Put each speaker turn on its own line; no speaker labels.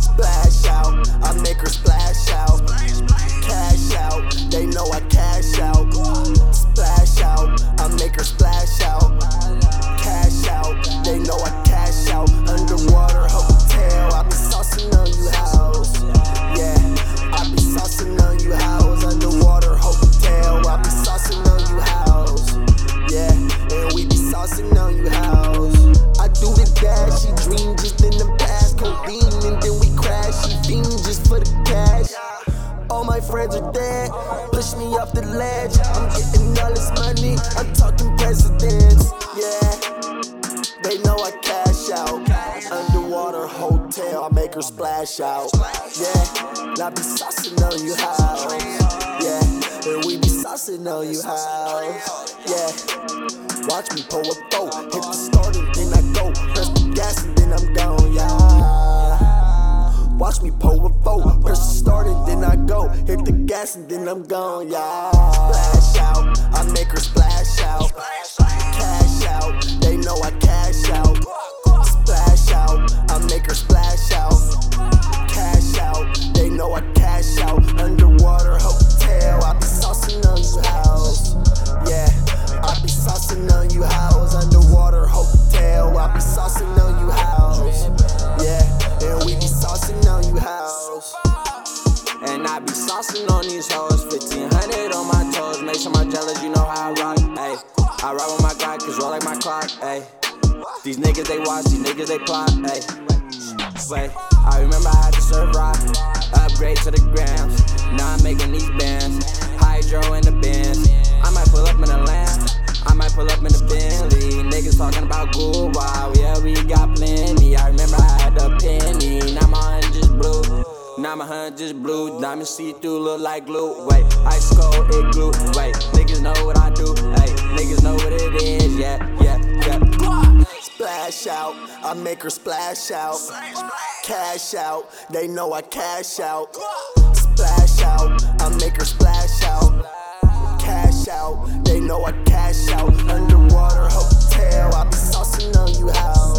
Splash out, I make her splash out. House. I do the dash, she dream just in the past. Codeine and then we crash. She fiend just for the cash. All my friends are dead, push me off the ledge. I'm getting all this money, I'm talking presidents. Yeah, they know I cash out. Underwater hotel, I make her splash out. Yeah, and I be saucing on you house. Yeah, and we be saucing on you house. Yeah, watch me pull a boat, hit the start and then I go. Press the gas and then I'm gone. Yeah. Watch me pull a boat, press the start and then I go. Hit the gas and then I'm gone, yeah. Splash out, I make her splash out. Cash out, And
I be saucing on these hoes, 1500 on my toes. Make sure my jealous, you know how I rock. Ayy, I ride with my guy, cause roll like my clock. Ayy, these niggas they watch, these niggas they plot. Ayy, wait, I remember I had to serve rock. Upgrade to the grams. Now I'm making these bands. Hydro in the bins. I might pull up in a lamb. I might pull up in the Bentley. Niggas talking about Guwop. Yeah, we got plenty. I remember I had a penny. Now my hand just blue. Diamond see through, look like glue. Wait, ice cold, it glue. Wait, niggas know what I do. Hey, niggas know what it is. Yeah, yeah, yeah.
Splash out, I make her splash out. Cash out, they know I cash out. Splash out, I make her splash out. Cash out, they know I cash out. Underwater hotel, I be saucing on you house.